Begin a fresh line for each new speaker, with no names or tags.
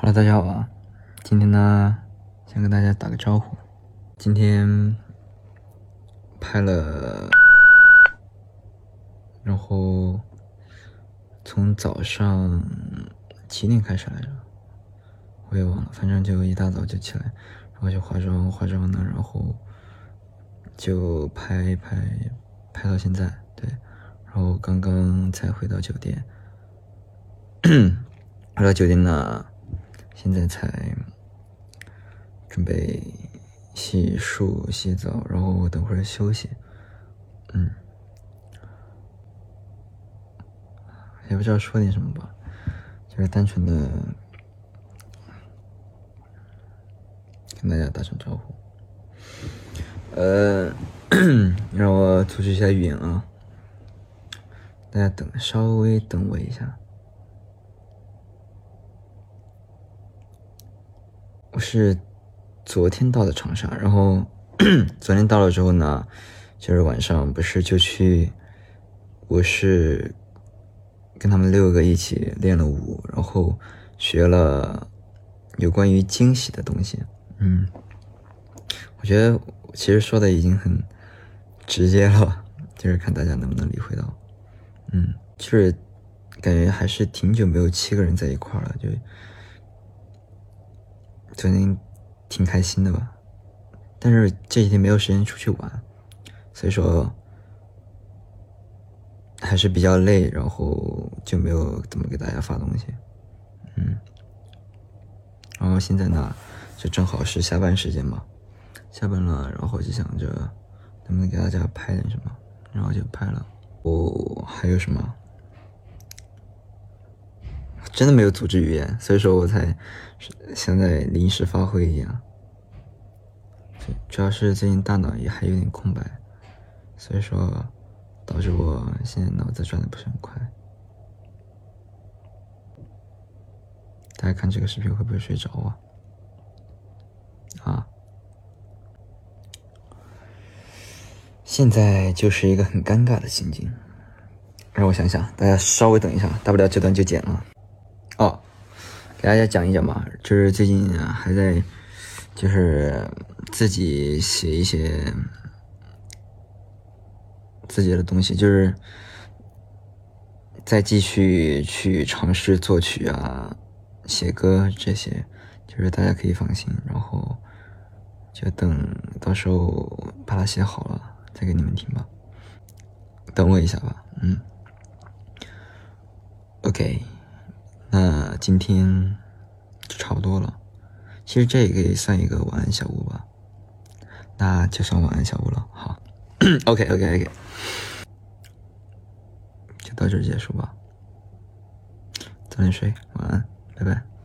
Hello，大家好啊！今天呢，先跟大家打个招呼。今天拍了，然后从早上几点开始来着？我也忘了，反正就一大早就起来，然后就化妆，化妆呢，然后就拍拍拍到现在，对，然后刚刚才回到酒店，回到酒店呢。现在才准备洗漱、洗澡，然后我等会儿休息。嗯，也不知道说点什么吧，就是单纯的跟大家打声招呼。呃，让我组织一下语言啊，大家等，稍微等我一下。我是昨天到的长沙，然后 昨天到了之后呢，就是晚上不是就去，我是跟他们六个一起练了舞，然后学了有关于惊喜的东西。嗯，我觉得其实说的已经很直接了，就是看大家能不能理会到。嗯，就是感觉还是挺久没有七个人在一块了，就。昨天挺开心的吧，但是这几天没有时间出去玩，所以说还是比较累，然后就没有怎么给大家发东西，嗯，然后现在呢，就正好是下班时间嘛，下班了，然后就想着能不能给大家拍点什么，然后就拍了。哦，还有什么？真的没有组织语言，所以说我才像在临时发挥一样。主要是最近大脑也还有点空白，所以说导致我现在脑子转的不是很快。大家看这个视频会不会睡着啊？啊？现在就是一个很尴尬的心境。让我想想，大家稍微等一下，大不了这段就剪了。给大家讲一讲吧，就是最近啊还在，就是自己写一些自己的东西，就是再继续去尝试作曲啊、写歌这些，就是大家可以放心，然后就等到时候把它写好了再给你们听吧。等我一下吧，嗯，OK。那今天就差不多了，其实这个也算一个晚安小屋吧，那就算晚安小屋了。好，OK OK OK，就到这结束吧，早点睡，晚安，拜拜。